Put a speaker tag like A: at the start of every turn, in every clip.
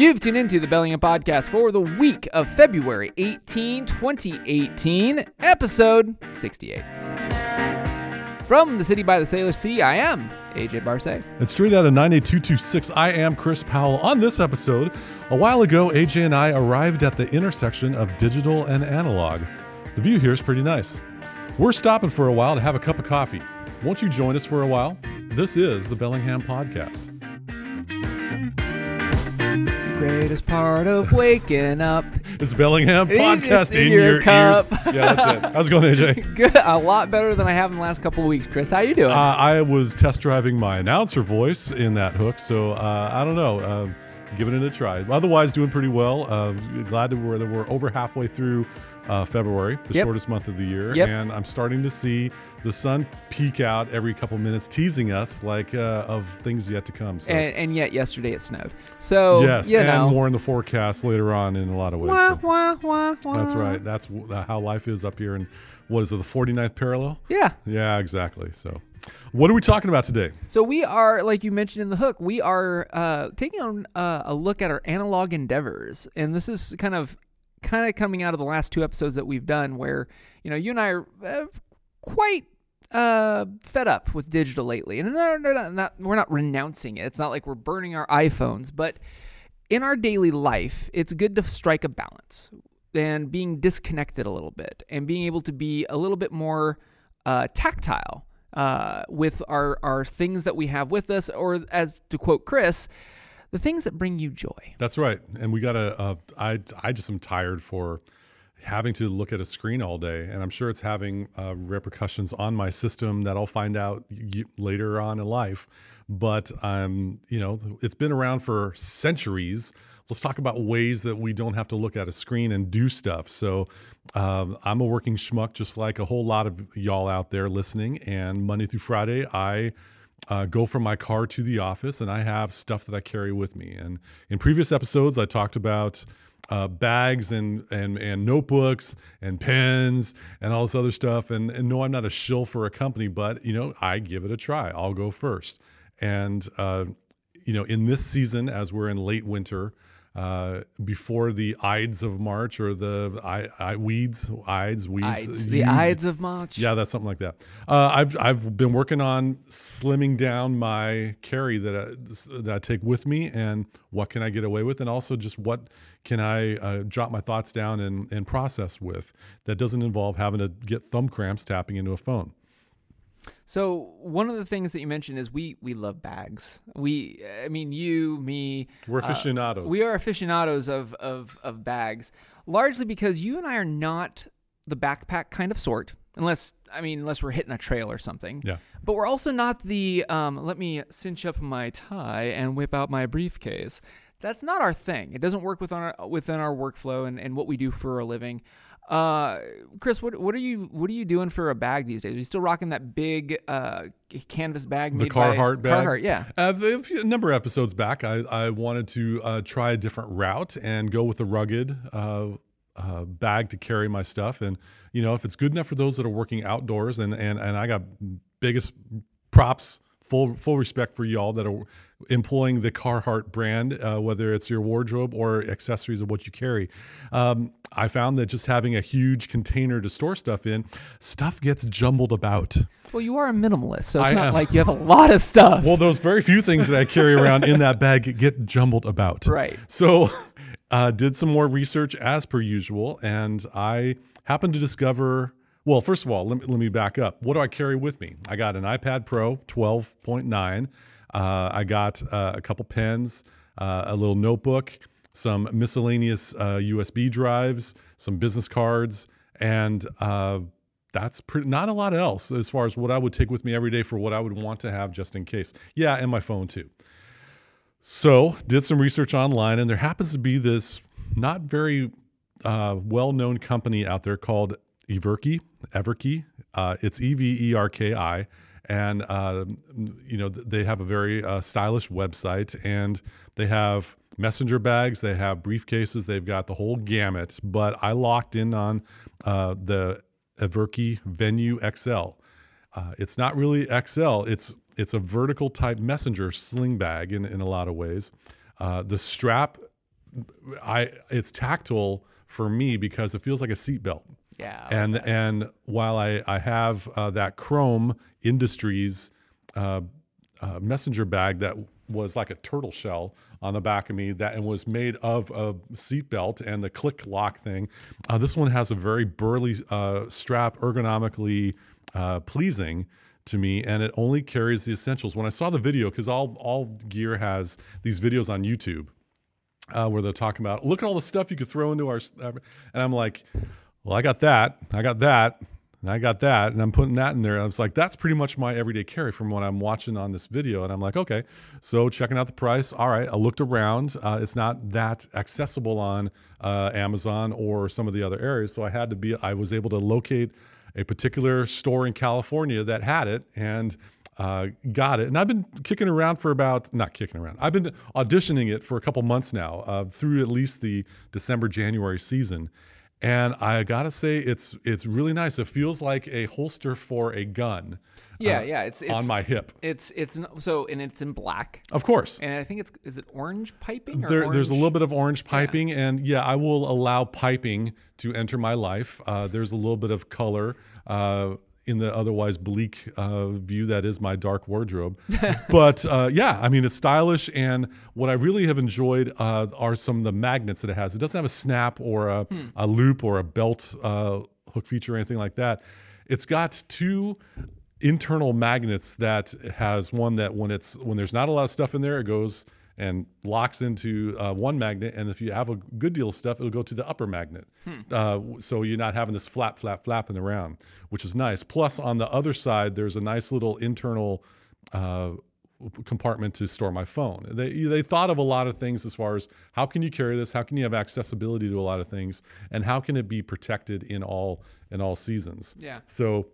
A: You've tuned into the Bellingham Podcast for the week of February 18, 2018, episode 68. From the city by the Salish Sea, I am AJ Barse.
B: And straight out of 98226, I am Chris Powell. On this episode, a while ago, AJ and I arrived at the intersection of digital and analog. The view here is pretty nice. We're stopping for a while to have a cup of coffee. Won't you join us for a while? This is the Bellingham Podcast.
A: Greatest part of waking up.
B: It's Bellingham Podcast
A: in
B: in,
A: your
B: your,
A: cup.
B: ears. Yeah, that's it. How's it going, AJ?
A: Good, a lot better than I have in the last couple of weeks. Chris, how you doing?
B: Uh, I was test driving my announcer voice in that hook, so uh, I don't know. Uh, giving it a try. Otherwise, doing pretty well. Uh, glad that we're that we're over halfway through uh, February, the
A: Yep.
B: shortest month of the year,
A: Yep.
B: and I'm starting to see the sun peek out every couple minutes, teasing us like uh, of things yet to come. So.
A: and, and yet yesterday it snowed. So
B: yes,
A: you
B: and
A: know.
B: more in the forecast later on in a lot of ways.
A: Wah,
B: so.
A: wah, wah.
B: That's right. That's how life is up here in what is it, the 49th parallel?
A: Yeah.
B: Yeah, exactly. So, what are we talking about today?
A: So we are, like you mentioned in the hook, we are uh, taking on uh, a look at our analog endeavors, and this is kind of kind of coming out of the last two episodes that we've done, where you know you and I are uh, quite uh, fed up with digital lately, and no, no, no, not, we're not renouncing it. It's not like we're burning our iPhones, but in our daily life, it's good to strike a balance and being disconnected a little bit and being able to be a little bit more uh, tactile uh, with our, our things that we have with us, or as to quote Chris, the things that bring you joy.
B: That's right. And we got to, uh, I, I just am tired for having to look at a screen all day. And I'm sure it's having uh, repercussions on my system that I'll find out y- later on in life. But, um, you know, it's been around for centuries. Let's talk about ways that we don't have to look at a screen and do stuff. So, um, I'm a working schmuck, just like a whole lot of y'all out there listening. And Monday through Friday, I uh, go from my car to the office and I have stuff that I carry with me. And in previous episodes, I talked about uh, bags and, and, and notebooks and pens and all this other stuff. And, and no, I'm not a shill for a company, but you know, I give it a try. I'll go first. And, uh, you know, in this season, as we're in late winter, uh, before the Ides of March or the I, I weeds, Ides, weeds,
A: Ides, the
B: Ides-
A: of March.
B: yeah, that's something like that. Uh, I've I've been working on slimming down my carry that I, that I take with me, and what can I get away with, and also just what can I uh, jot my thoughts down and and process with that doesn't involve having to get thumb cramps tapping into a phone.
A: So one of the things that you mentioned is we we love bags. We, I mean, you, me,
B: We're
A: uh,
B: aficionados.
A: we are aficionados of, of of bags, largely because you and I are not the backpack kind of sort, unless I mean, unless we're hitting a trail or something.
B: Yeah.
A: But we're also not the um, let me cinch up my tie and whip out my briefcase. That's not our thing. It doesn't work within our within our workflow and, and what we do for a living. Uh, Chris, what what are you what are you doing for a bag these days? Are you still rocking that big uh, canvas bag?
B: the Carhartt bag.
A: Carhartt, yeah.
B: Uh, a, number of episodes back, I, I wanted to uh, try a different route and go with a rugged uh, uh, bag to carry my stuff. And you know, if it's good enough for those that are working outdoors, and and and I got biggest props, full full respect for y'all that are employing the Carhartt brand, uh, whether it's your wardrobe or accessories of what you carry. Um, I found that just having a huge container to store stuff in, stuff gets jumbled about.
A: Well, you are a minimalist, so it's
B: I
A: not
B: am.
A: like you have a lot of stuff.
B: Well, those very few things that I carry around in that bag get jumbled about.
A: Right.
B: So, uh, did some more research as per usual, and I happened to discover. Well, first of all, let me, let me back up. What do I carry with me? I got an iPad Pro 12.9. Uh, I got uh, a couple pens, uh, a little notebook, some miscellaneous uh, USB drives, some business cards, and uh, that's pretty, not a lot else as far as what I would take with me every day for what I would want to have just in case. Yeah, and my phone too. So, did some research online, and there happens to be this not very uh, well known company out there called Everki. Everki. Uh, it's E V E R K I. And, uh, you know, they have a very uh, stylish website and they have messenger bags, they have briefcases, they've got the whole gamut. But I locked in on uh, the Everki Venue XL. Uh, it's not really XL. It's it's a vertical type messenger sling bag in, in a lot of ways. Uh, the strap I it's tactile for me because it feels like a seatbelt.
A: Yeah.
B: And and while I I have uh, that Chrome Industries uh, uh, messenger bag that was like a turtle shell on the back of me that and was made of a seatbelt and the click lock thing. Uh, this one has a very burly uh, strap, ergonomically uh, pleasing to me, and it only carries the essentials. When I saw the video, because all all gear has these videos on YouTube uh, where they're talking about look at all the stuff you could throw into our and i'm like well i got that i got that and i got that and i'm putting that in there i was like that's pretty much my everyday carry from what i'm watching on this video and i'm like okay so checking out the price all right i looked around uh, it's not that accessible on uh, amazon or some of the other areas so i had to be i was able to locate a particular store in california that had it and uh, got it. And I've been kicking around for about, not kicking around, I've been auditioning it for a couple months now, uh, through at least the December, January season. And I gotta say, it's it's really nice. It feels like a holster for a gun
A: yeah, yeah. It's it's
B: on my hip.
A: it's it's so and it's in black.
B: Of course.
A: And I think it's is it orange piping or
B: There, there's a little bit of orange piping, and yeah, I will allow piping to enter my life. Uh, there's a little bit of color uh, in the otherwise bleak uh, view that is my dark wardrobe. but uh, yeah, I mean, it's stylish, and what I really have enjoyed uh, are some of the magnets that it has. It doesn't have a snap or a, a loop or a belt uh, hook feature or anything like that. It's got two internal magnets that has one that when it's when there's not a lot of stuff in there it goes and locks into uh, one magnet and if you have a good deal of stuff it'll go to the upper magnet uh, so you're not having this flap flap flapping around which is nice plus on the other side there's a nice little internal uh, compartment to store my phone. They they thought of a lot of things as far as how can you carry this, how can you have accessibility to a lot of things, and how can it be protected in all in all seasons.
A: Yeah.
B: So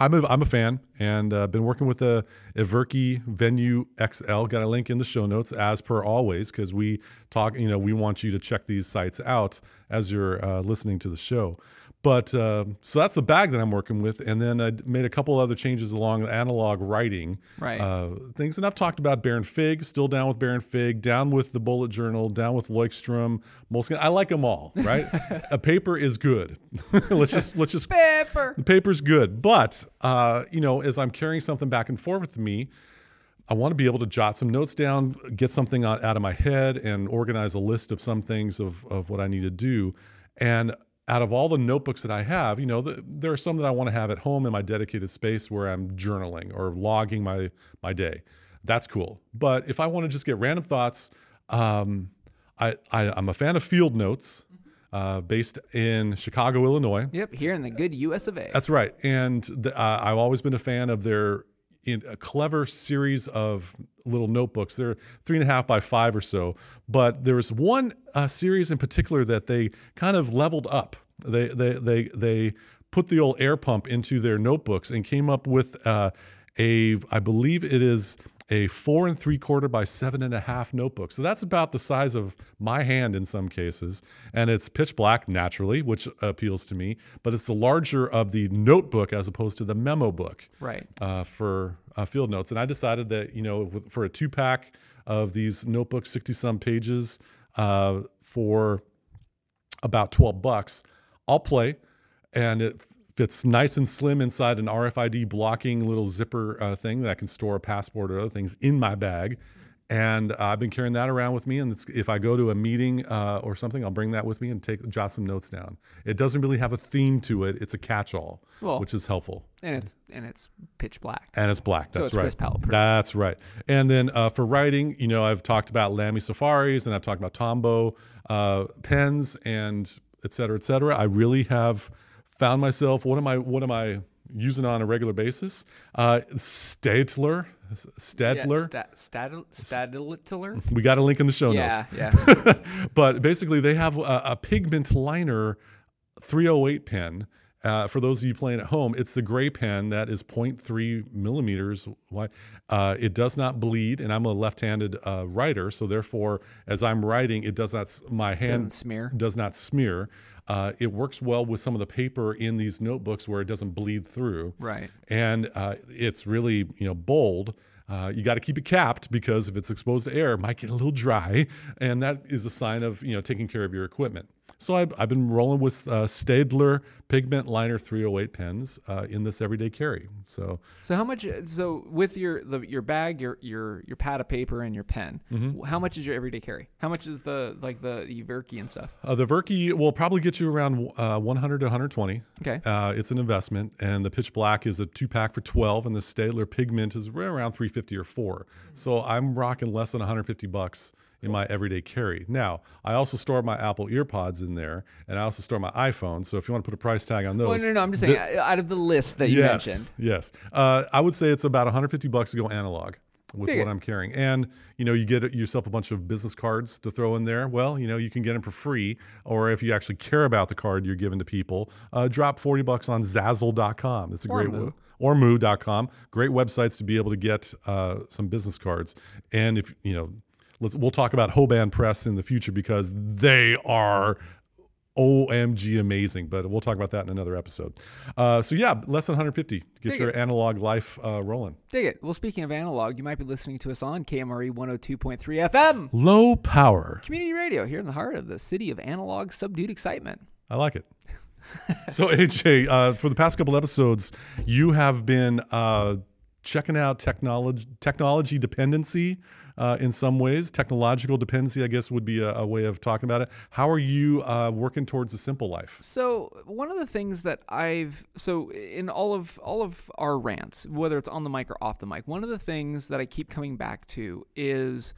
B: I'm a, I'm a fan and uh, been working with the Everki Venue XL. Got a link in the show notes as per always because we talk. You know, we want you to check these sites out as you're uh, listening to the show. But uh, so that's the bag that I'm working with, and then I made a couple other changes along the analog writing
A: Right.
B: uh, things. And I've talked about Baron Fig, still down with Baron Fig, down with the Bullet Journal, down with Leuchtturm, Moleskine. I like them all. Right, a paper is good. let's just let's just
A: paper.
B: the paper's good, but uh, you know, as I'm carrying something back and forth with me, I want to be able to jot some notes down, get something out out of my head, and organize a list of some things of of what I need to do. And out of all the notebooks that I have, you know, the, there are some that I want to have at home in my dedicated space where I'm journaling or logging my my day. That's cool. But if I want to just get random thoughts, um, I, I I'm a fan of Field Notes, uh, based in Chicago, Illinois.
A: Yep, here in the good U.S. of A.
B: That's right. And the, uh, I've always been a fan of their in a clever series of little notebooks. They're three and a half by five or so. But there was one uh, series in particular that they kind of leveled up. They they they they put the old air pump into their notebooks and came up with uh, a I believe it is a four and three quarter by seven and a half notebook. So that's about the size of my hand in some cases. And it's pitch black naturally, which appeals to me, but it's the larger of the notebook as opposed to the memo book
A: Right.
B: uh, for uh, field notes. And I decided that, you know, for a two pack of these notebooks, 60 some pages uh, for about 12 bucks, I'll play. And it fits nice and slim inside an RFID blocking little zipper uh, thing that I can store a passport or other things in my bag. And uh, I've been carrying that around with me. And it's, if I go to a meeting uh, or something, I'll bring that with me and take jot some notes down. It doesn't really have a theme to it. It's a catch-all,
A: Well-
B: which is helpful
A: And it's and it's pitch black.
B: and it's black. That's
A: it's
B: right. That's right. And then uh, for writing, you know, I've talked about Lamy Safaris and I've talked about Tombow uh, pens and et cetera, et cetera. I really have found myself. What am I? What am I using on a regular basis? Uh, Staedtler. Staedtler.
A: Yeah, sta- stad- Staedtler.
B: we got a link in the show
A: Yeah,
B: notes.
A: yeah. Yeah.
B: but basically, they have a, a pigment liner 308 pen. Uh, for those of you playing at home, it's the gray pen that is 0.3 millimeters wide. Uh, it does not bleed, and I'm a left-handed uh, writer, so therefore, as I'm writing, it does not. My hand
A: Doesn't smear.
B: does not smear. Uh, it works well with some of the paper in these notebooks where it doesn't bleed through
A: Right.
B: and uh, it's really you know bold. Uh, you got to keep it capped because if it's exposed to air, it might get a little dry, and that is a sign of you know taking care of your equipment. So I've, I've been rolling with uh, Staedtler Pigment Liner 308 pens uh, in this everyday carry. So
A: So how much? So with your the, your bag, your your your pad of paper, and your pen,
B: Mm-hmm.
A: how much is your everyday carry? How much is the like the the Verki and stuff?
B: uh, the Verki will probably get you around uh, 100 to 120.
A: Okay.
B: Uh, it's an investment, and the Pitch Black is a two pack for 12, and the Staedtler Pigment is right around 350 or 4. So I'm rocking less than 150 bucks in my everyday carry. Now, I also store my Apple EarPods in there, and I also store my iPhone. So if you want to put a price tag on those,
A: Oh no, no, I'm just saying uh, out of the list that you
B: yes,
A: mentioned.
B: Yes. Uh, I would say it's about 150 bucks to go analog with
A: Dig
B: what
A: it.
B: I'm carrying. And, you know, you get yourself a bunch of business cards to throw in there. Well, you know, you can get them for free. Or if you actually care about the card you're giving to people, uh, drop 40 bucks on Zazzle.com. It's a
A: Or
B: great
A: Moo.
B: w- or moo.com. Great websites to be able to get uh, some business cards. And if, you know, let's, we'll talk about Hoban Press in the future because they are OMG amazing, but we'll talk about that in another episode. Uh, so yeah, less than 150 get
A: Dig
B: your
A: it.
B: analog life uh, rolling.
A: Dig it. Well, speaking of analog, you might be listening to us on KMRE 102.3 FM,
B: Low power.
A: community radio, here in the heart of the city of analog subdued excitement.
B: I like it. so AJ, uh, for the past couple episodes, you have been uh, checking out technology technology dependency uh, in some ways. Technological dependency, I guess, would be a, a way of talking about it. How are you uh, working towards a simple life?
A: So one of the things that I've so in all of all of our rants, whether it's on the mic or off the mic, one of the things that I keep coming back to is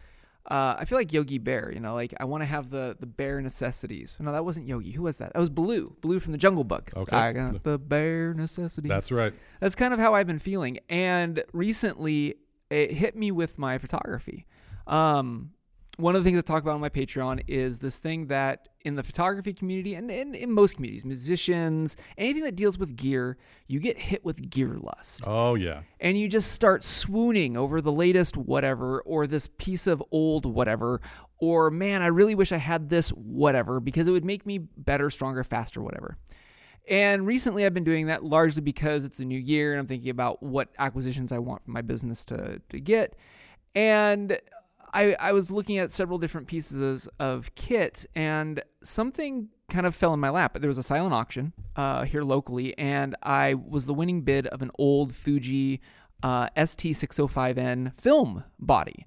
A: uh, I feel like Yogi Bear. You know, like I want to have the the bare necessities. No, that wasn't Yogi. Who was that? That was Baloo. Baloo from the Jungle Book.
B: Okay.
A: I got the bare necessities.
B: That's right.
A: That's kind of how I've been feeling. And recently, it hit me with my photography. Um, one of the things I talk about on my Patreon is this thing that in the photography community and, and in most communities, musicians, anything that deals with gear, you get hit with gear lust.
B: Oh yeah.
A: And you just start swooning over the latest whatever or this piece of old whatever. Or, man, I really wish I had this whatever because it would make me better, stronger, faster, whatever. And recently I've been doing that largely because it's a new year and I'm thinking about what acquisitions I want for my business to, to get. And I, I was looking at several different pieces of kit and something kind of fell in my lap. There was a silent auction uh, here locally and I was the winning bid of an old Fuji uh, ST605N film body.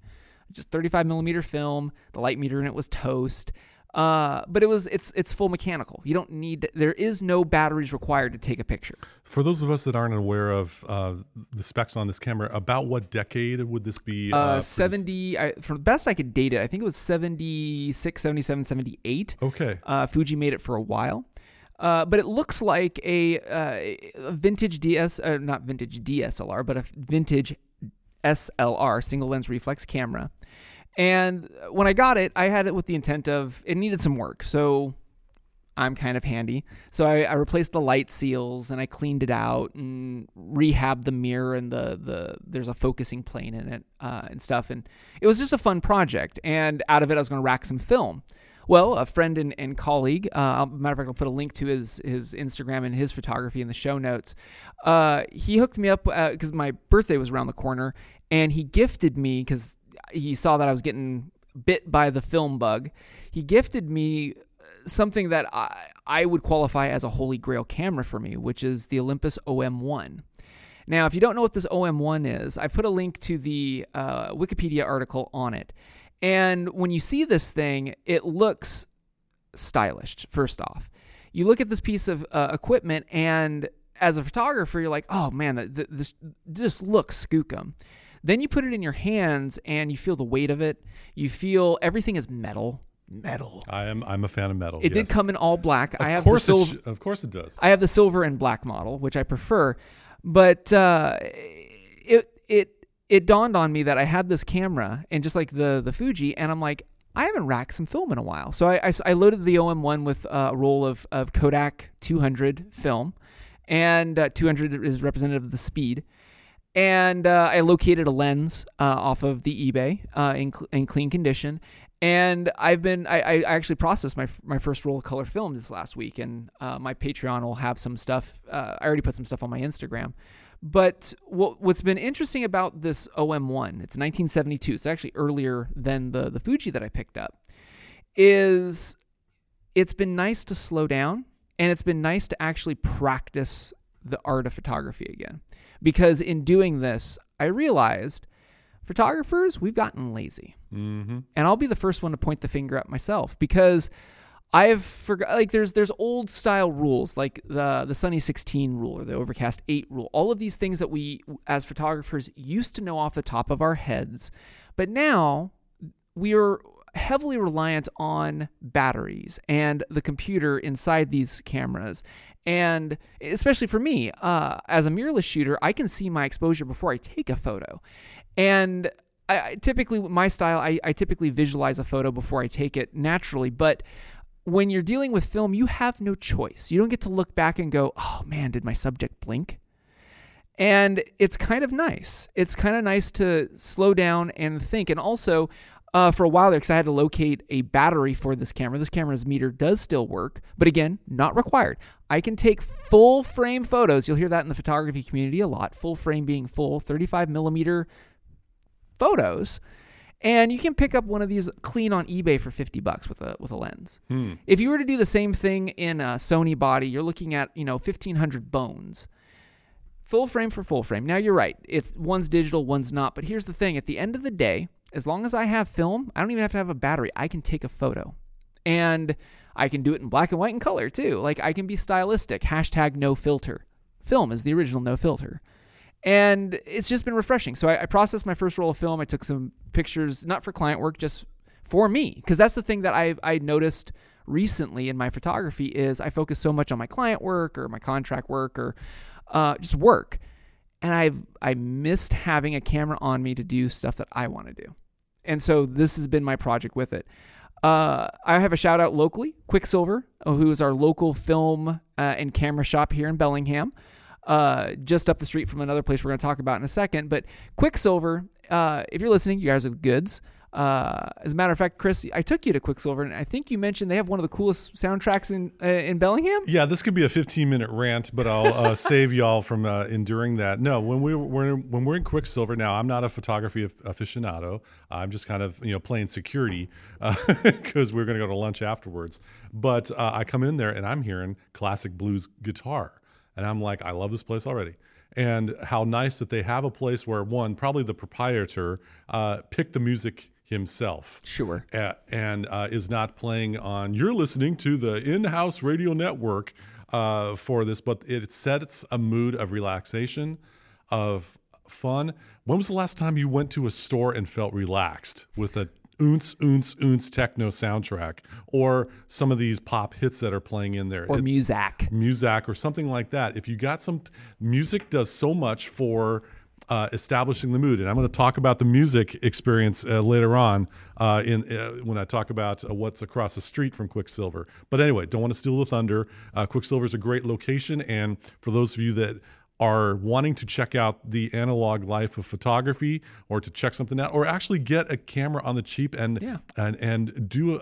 A: Just 35 millimeter film. The light meter in it was toast. Uh, but it was it's it's full mechanical. You don't need there is no batteries required to take a picture.
B: For those of us that aren't aware of uh, the specs on this camera, about what decade would this be?
A: Uh,
B: produced?
A: 70 I, from the best I could date it, I think it was 76, 77, 78.
B: Okay.
A: Uh, Fuji made it for a while. Uh, but it looks like a, uh, a vintage DS, uh, not vintage DSLR, but a vintage SLR, single lens reflex camera. And when I got it, I had it with the intent of it needed some work. So I'm kind of handy. So I, I replaced the light seals and I cleaned it out and rehabbed the mirror and the the there's a focusing plane in it uh, and stuff. And it was just a fun project. And out of it, I was going to rack some film. Well, a friend and, and colleague, uh, matter of fact, I'll put a link to his his Instagram and his photography in the show notes. Uh, he hooked me up because my birthday was around the corner, and he gifted me because he saw that I was getting bit by the film bug. He gifted me something that I, I would qualify as a holy grail camera for me, which is the Olympus OM1. Now, if you don't know what this OM1 is, I put a link to the uh, Wikipedia article on it. And when you see this thing, it looks stylish, first off. You look at this piece of uh, equipment, and as a photographer, you're like, oh man, th- this, this looks skookum. Then you put it in your hands and you feel the weight of it. You feel everything is metal. Metal.
B: I am. I'm a fan of metal.
A: It
B: yes.
A: did come in all black. I
B: Of
A: have
B: course,
A: the
B: sh- of course it does.
A: I have the silver and black model, which I prefer. But uh, it it it dawned on me that I had this camera and just like the the Fuji, and I'm like, I haven't racked some film in a while. So I, I, I loaded the OM1 with uh, a roll of, of Kodak 200 film, and uh, 200 is representative of the speed. And uh, I located a lens uh, off of the eBay uh, in, cl- in clean condition. And I've been, I, I actually processed my, my first roll of color film this last week. And uh, my Patreon will have some stuff. Uh, I already put some stuff on my Instagram. But what, what's been interesting about this OM1, it's 1972, it's actually earlier than the, the Fuji that I picked up, is it's been nice to slow down and it's been nice to actually practice the art of photography again. Because in doing this, I realized photographers, we've gotten lazy.
B: Mm-hmm.
A: And I'll be the first one to point the finger at myself because I've forgot like there's there's old style rules like the the sunny 16 rule or the overcast 8 rule. All of these things that we as photographers used to know off the top of our heads. But now we are heavily reliant on batteries and the computer inside these cameras. And especially for me, uh, as a mirrorless shooter, I can see my exposure before I take a photo. And I, I typically, my style, I, I typically visualize a photo before I take it naturally. But when you're dealing with film, you have no choice. You don't get to look back and go, oh man, did my subject blink? And it's kind of nice. It's kind of nice to slow down and think. And also, uh, for a while there, because I had to locate a battery for this camera. This camera's meter does still work, but again, not required. I can take full frame photos. You'll hear that in the photography community a lot. Full frame being full 35 millimeter photos. And you can pick up one of these clean on eBay for 50 bucks with a with a lens.
B: Hmm.
A: If you were to do the same thing in a Sony body, you're looking at, you know, 1500 bones. Full frame for full frame. Now you're right. It's one's digital, one's not, but here's the thing, at the end of the day, as long as I have film, I don't even have to have a battery. I can take a photo. And I can do it in black and white and color too. Like I can be stylistic. Hashtag no filter. Film is the original no filter and it's just been refreshing. So I, I, processed my first roll of film. I took some pictures, not for client work, just for me, because that's the thing that I I noticed recently in my photography is I focus so much on my client work or my contract work or uh, just work, and I've I missed having a camera on me to do stuff that I want to do, and so this has been my project with it. Uh, I have a shout out locally, Quicksilver, who is our local film uh, and camera shop here in Bellingham uh, just up the street from another place we're going to talk about in a second. But Quicksilver, uh, if you're listening, you guys are the goods. Uh, as a matter of fact, Chris, I took you to Quicksilver, and I think you mentioned they have one of the coolest soundtracks in uh, in Bellingham.
B: Yeah, this could be a 15 minute rant, but I'll uh, save y'all from uh, enduring that. No, when we we're, when we're in Quicksilver now, I'm not a photography aficionado. I'm just kind of you know playing security because we're going to go to lunch afterwards. But uh, I come in there and I'm hearing classic blues guitar. And I'm like, I love this place already. And how nice that they have a place where one, probably the proprietor, uh, picked the music himself.
A: Sure.
B: Uh, and uh, is not playing on, you're listening to the in house radio network uh, for this, but it sets a mood of relaxation, of fun. When was the last time you went to a store and felt relaxed with a oonce, oonce, oonce techno soundtrack, or some of these pop hits that are playing in there,
A: or it, Muzak,
B: Muzak, or something like that. If you got some music, does so much for uh, establishing the mood, and I'm going to talk about the music experience uh, later on uh, in uh, when I talk about uh, what's across the street from Quicksilver. But anyway, don't want to steal the thunder. Uh, Quicksilver is a great location, and for those of you that are wanting to check out the analog life of photography or to check something out or actually get a camera on the cheap and
A: yeah.
B: and and do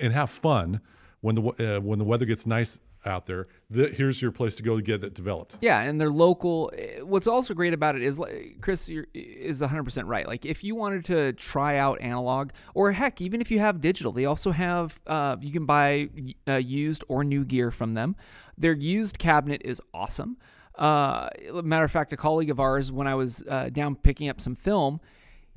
B: and have fun when the uh, when the weather gets nice out there. The, here's your place to go to get it developed.
A: Yeah and they're local. What's also great about it is chris is 100% right. Like if you wanted to try out analog or heck even if you have digital they also have uh, you can buy uh, used or new gear from them. Their used cabinet is awesome. Uh, matter of fact, a colleague of ours, when I was uh, down picking up some film,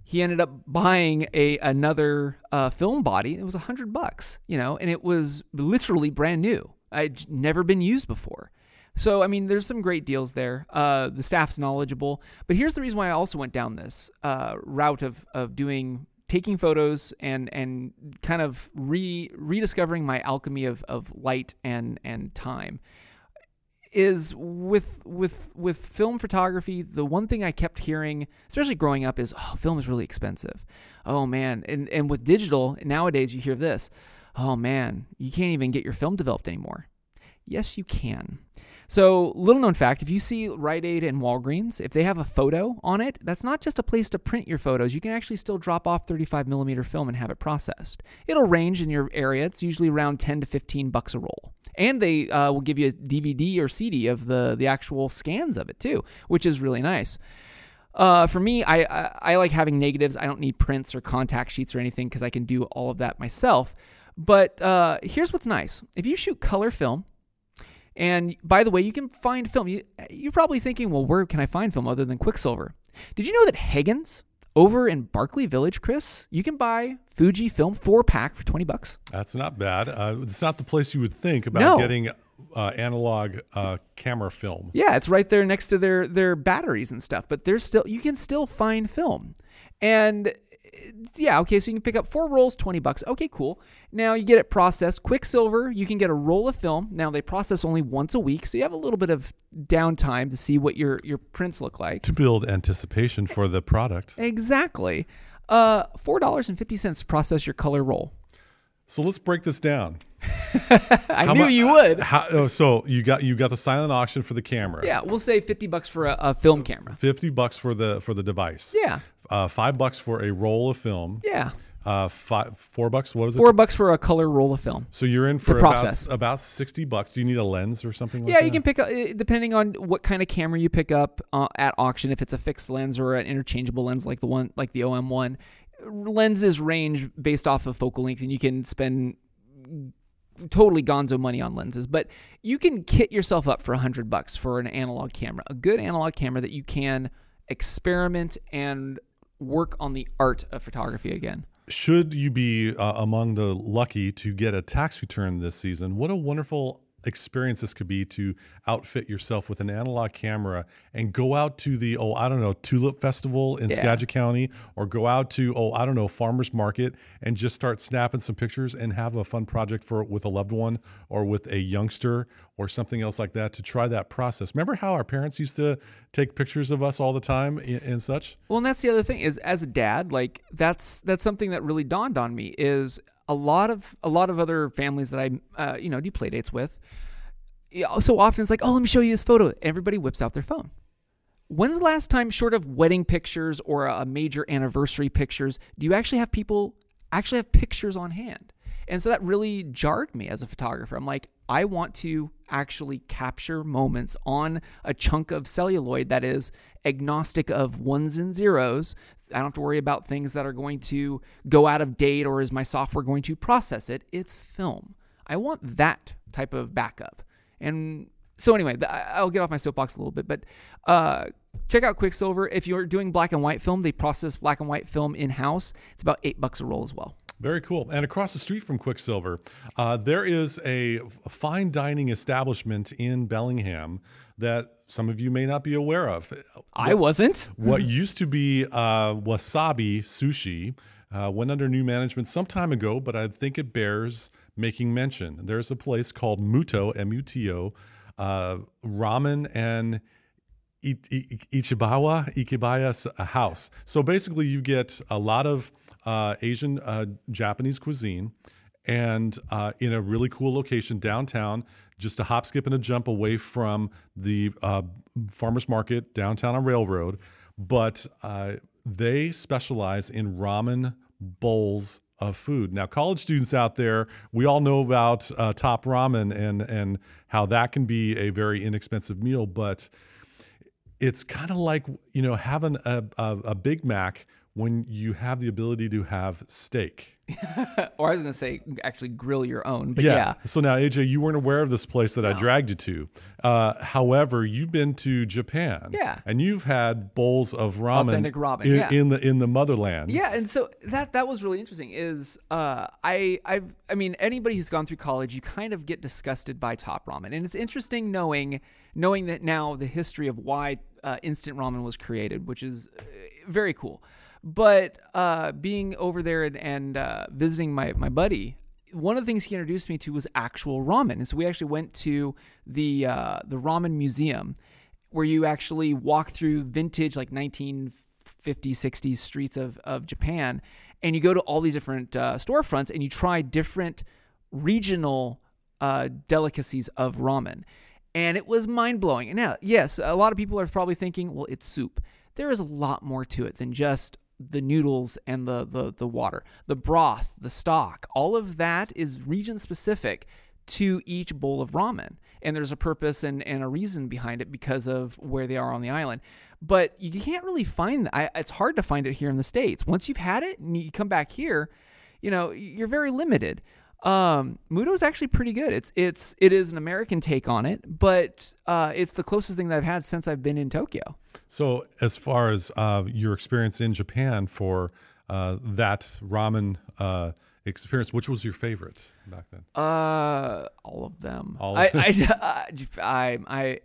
A: he ended up buying a another uh, film body. It was a hundred bucks, you know, and it was literally brand new. I'd never been used before. So I mean, there's some great deals there. Uh, the staff's knowledgeable, but here's the reason why I also went down this uh, route of of doing taking photos and and kind of re rediscovering my alchemy of of light and and time is with with with film photography the one thing i kept hearing especially growing up is oh film is really expensive oh man and and with digital nowadays you hear this oh man you can't even get your film developed anymore yes you can So, little known fact if you see Rite Aid and Walgreens, if they have a photo on it, that's not just a place to print your photos. You can actually still drop off 35 millimeter film and have it processed. It'll range in your area. It's usually around 10 to 15 bucks a roll. And they uh, will give you a DVD or CD of the, the actual scans of it too, which is really nice. Uh, for me, I, I, I like having negatives. I don't need prints or contact sheets or anything because I can do all of that myself. But uh, here's what's nice: if you shoot color film, and by the way, you can find film. You, you're probably thinking, well, where can I find film other than Quicksilver? Did you know that Haggen's over in Barkley Village, Chris, you can buy Fuji film four pack for 20 bucks.
B: That's not bad. Uh, it's not the place you would think about
A: No.
B: getting uh, analog uh, camera film.
A: Yeah, it's right there next to their their batteries and stuff. But there's still you can still find film, and yeah, okay. So you can pick up four rolls, twenty bucks. Okay, cool. Now you get it processed. Quicksilver, you can get a roll of film. Now they process only once a week, so you have a little bit of downtime to see what your your prints look like.
B: To build anticipation for the product.
A: Exactly. Uh, four dollars and fifty cents to process your color roll.
B: So let's break this down.
A: I
B: How
A: knew you would.
B: How, oh, so you got you got the silent auction for the camera.
A: Yeah, we'll say fifty bucks for a, a film camera.
B: Fifty bucks for the for the device.
A: Yeah,
B: Uh, five bucks for a roll of film.
A: yeah.
B: Uh, five four bucks. What was it?
A: Four bucks for a color roll of film.
B: So you're in for
A: process.
B: about, about sixty bucks. Do you need a lens or something like that?
A: Yeah,
B: that?
A: you can pick up depending on what kind of camera you pick up uh, at auction. If it's a fixed lens or an interchangeable lens, like the one like the OM one, lenses range based off of focal length, and you can spend totally gonzo money on lenses. But you can kit yourself up for a hundred bucks for an analog camera, a good analog camera that you can experiment and work on the art of photography again.
B: Should you be uh, among the lucky to get a tax return this season, what a wonderful experience this could be to outfit yourself with an analog camera and go out to the oh I don't know tulip festival in
A: Yeah.
B: Skagit County or go out to oh I don't know farmers market and just start snapping some pictures and have a fun project for with a loved one or with a youngster or something else like that to try that process. Remember how our parents used to take pictures of us all the time and, and such?
A: Well, and that's the other thing is as a dad, like that's that's something that really dawned on me is a lot of a lot of other families that I uh, you know do play dates with. So often it's like, oh, let me show you this photo. Everybody whips out their phone. When's the last time, short of wedding pictures or a major anniversary pictures, do you actually have people actually have pictures on hand? And so that really jarred me as a photographer. I'm like, I want to actually capture moments on a chunk of celluloid that is agnostic of ones and zeros. I don't have to worry about things that are going to go out of date or is my software going to process it. It's film. I want that type of backup. And so anyway, I'll get off my soapbox a little bit, but uh, check out Quicksilver. If you're doing black and white film, they process black and white film in house. It's about eight bucks a roll as well.
B: Very cool. And across the street from Quicksilver, uh, there is a fine dining establishment in Bellingham that some of you may not be aware of.
A: I wasn't.
B: What used to be uh, Wasabi Sushi uh, went under new management some time ago, but I think it bears making mention. There's a place called Muto, M U T O, uh, ramen and Ichibawa, Ikibaya's house. So basically, you get a lot of uh, Asian uh, Japanese cuisine and uh, in a really cool location downtown, just a hop, skip, and a jump away from the uh, farmers market downtown on Railroad. But uh, they specialize in ramen bowls of food. Now, college students out there, we all know about uh, Top Ramen and and how that can be a very inexpensive meal, but it's kind of like you know having a, a, a Big Mac when you have the ability to have steak.
A: Or I was going to say actually grill your own, but yeah.
B: So now, AJ, you weren't aware of this place that I dragged you to. Uh, however, you've been to Japan.
A: Yeah.
B: And you've had bowls of ramen,
A: Authentic ramen,
B: in,
A: yeah.
B: in the in the motherland.
A: Yeah, and so that that was really interesting. Is uh, I I I mean anybody who's gone through college, you kind of get disgusted by top ramen, and it's interesting knowing knowing that now the history of why uh, instant ramen was created, which is uh, very cool. But uh, being over there and, and uh, visiting my my buddy, one of the things he introduced me to was actual ramen, and so we actually went to the uh, the ramen museum, where you actually walk through vintage like 1950s, 60s streets of, of Japan, and you go to all these different uh, storefronts and you try different regional uh, delicacies of ramen. and it was mind blowing. And now, yes, a lot of people are probably thinking, well, it's soup. There is a lot more to it than just the noodles and the, the, the water. The broth, the stock, all of that is region specific to each bowl of ramen. And there's a purpose and, and a reason behind it because of where they are on the island. But you can't really find that. It's hard to find it here in the States. Once you've had it and you come back here, you know, you're very limited. Um, Muto is actually pretty good. It's it's it is an American take on it, but uh, it's the closest thing that I've had since I've been in Tokyo.
B: So, as far as uh, your experience in Japan for uh, that ramen uh, experience, which was your favorite back then?
A: Uh, all of them.
B: All of them.
A: I, I, I,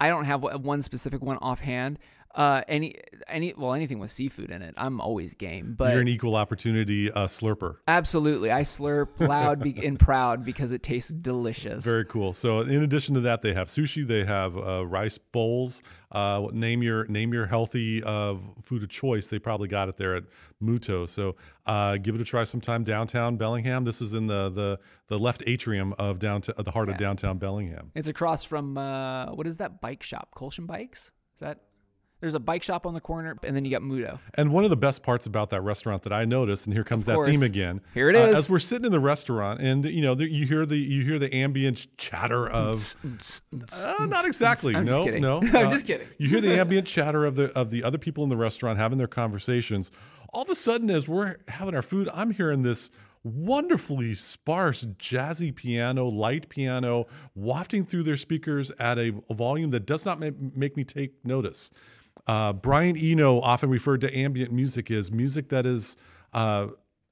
A: I don't have one specific one offhand. Uh, any, any, well, anything with seafood in it, I'm always game. But
B: You're an equal opportunity uh, slurper.
A: absolutely, I slurp loud be- and proud because it tastes delicious.
B: Very cool. So, in addition to that, they have sushi. They have uh, rice bowls. Uh, name your name your healthy uh, food of choice. They probably got it there at Muto. So, uh, give it a try sometime. Downtown Bellingham. This is in the the, the left atrium of downtown, the heart of downtown Bellingham.
A: It's across from uh, what is that bike shop? Kulshan Bikes? Is that? There's a bike shop on the corner, and then you got Muto.
B: And one of the best parts about that restaurant that I noticed, and here comes that theme again.
A: Here it is.
B: uh, as we're sitting in the restaurant, and you know, the, you hear the you hear the ambient chatter of. Uh, not exactly.
A: I'm
B: no, no.
A: I'm
B: Uh,
A: just kidding.
B: You hear the ambient chatter of the of the other people in the restaurant having their conversations. All of a sudden, as we're having our food, I'm hearing this wonderfully sparse, jazzy piano, light piano, wafting through their speakers at a, volume that does not ma- make me take notice. Uh, Brian Eno often referred to ambient music as music that is uh,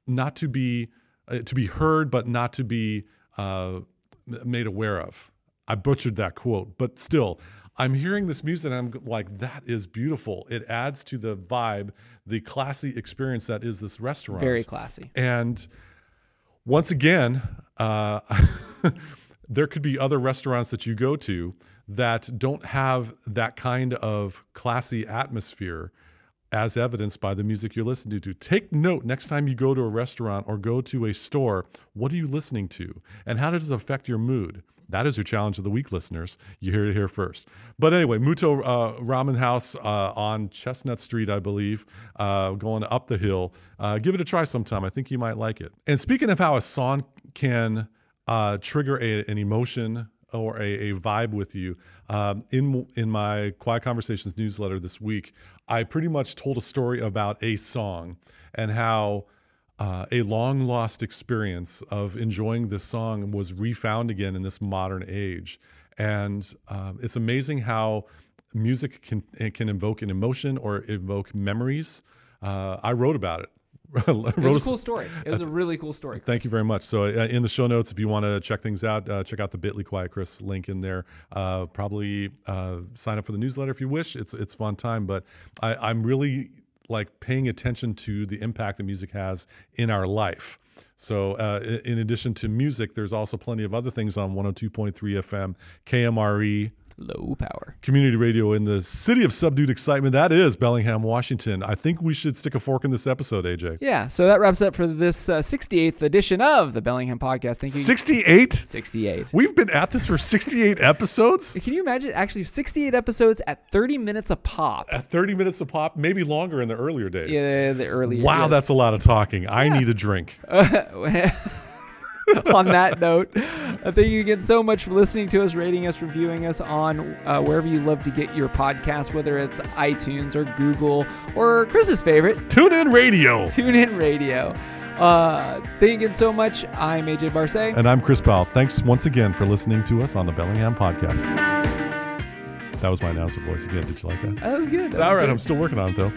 B: not to be uh, to be heard, but not to be uh, made aware of. I butchered that quote, but still, I'm hearing this music and I'm like, that is beautiful. It adds to the vibe, the classy experience that is this restaurant.
A: Very classy.
B: And once again, uh, there could be other restaurants that you go to that don't have that kind of classy atmosphere as evidenced by the music you're listening to. Take note next time you go to a restaurant or go to a store, what are you listening to? And how does it affect your mood? That is your challenge of the week, listeners. You hear it here first. But anyway, Muto uh, Ramen House uh, on Chestnut Street, I believe, uh, going up the hill. Uh, give it a try sometime. I think you might like it. And speaking of how a song can uh, trigger a, an emotion or a, a vibe with you. Um, in in my Quiet Conversations newsletter this week, I pretty much told a story about a song and how uh, a long lost experience of enjoying this song was refound again in this modern age. And um, it's amazing how music can can invoke an emotion or evoke memories. Uh, I wrote about it.
A: It was
B: a
A: cool story. It was a really cool story.
B: Thank you very much. So, uh, in the show notes, if you want to check things out, uh, check out the Bitly Quiet Chris link in there. Uh, probably uh, sign up for the newsletter if you wish. It's it's fun time, but I, I'm really like paying attention to the impact that music has in our life. So, uh, in addition to music, there's also plenty of other things on 102.3 FM, KMRE,
A: Low power.
B: community radio in the city of subdued excitement. That is Bellingham, Washington. I think we should stick a fork in this episode, AJ.
A: Yeah, so that wraps up for this uh, 68th edition of the Bellingham Podcast. Thank you.
B: 68?
A: 68.
B: We've been at this for 68 episodes.
A: Can you imagine actually 68 episodes at 30 minutes a pop?
B: At 30 minutes a pop, maybe longer in the earlier days.
A: Yeah, the earlier.
B: Wow,
A: yes.
B: that's a lot of talking. I need a drink.
A: on that note, uh, thank you again so much for listening to us, rating us, reviewing us on uh, wherever you love to get your podcast, whether it's iTunes or Google or Chris's favorite,
B: Tune in radio.
A: TuneIn Radio. Uh, thank you again so much. I'm AJ Barse.
B: And I'm Chris Powell. Thanks once again for listening to us on the Bellingham podcast. That was my announcer voice again. Did you like that?
A: That was good. That
B: All
A: was
B: right,
A: good.
B: I'm still working on it though.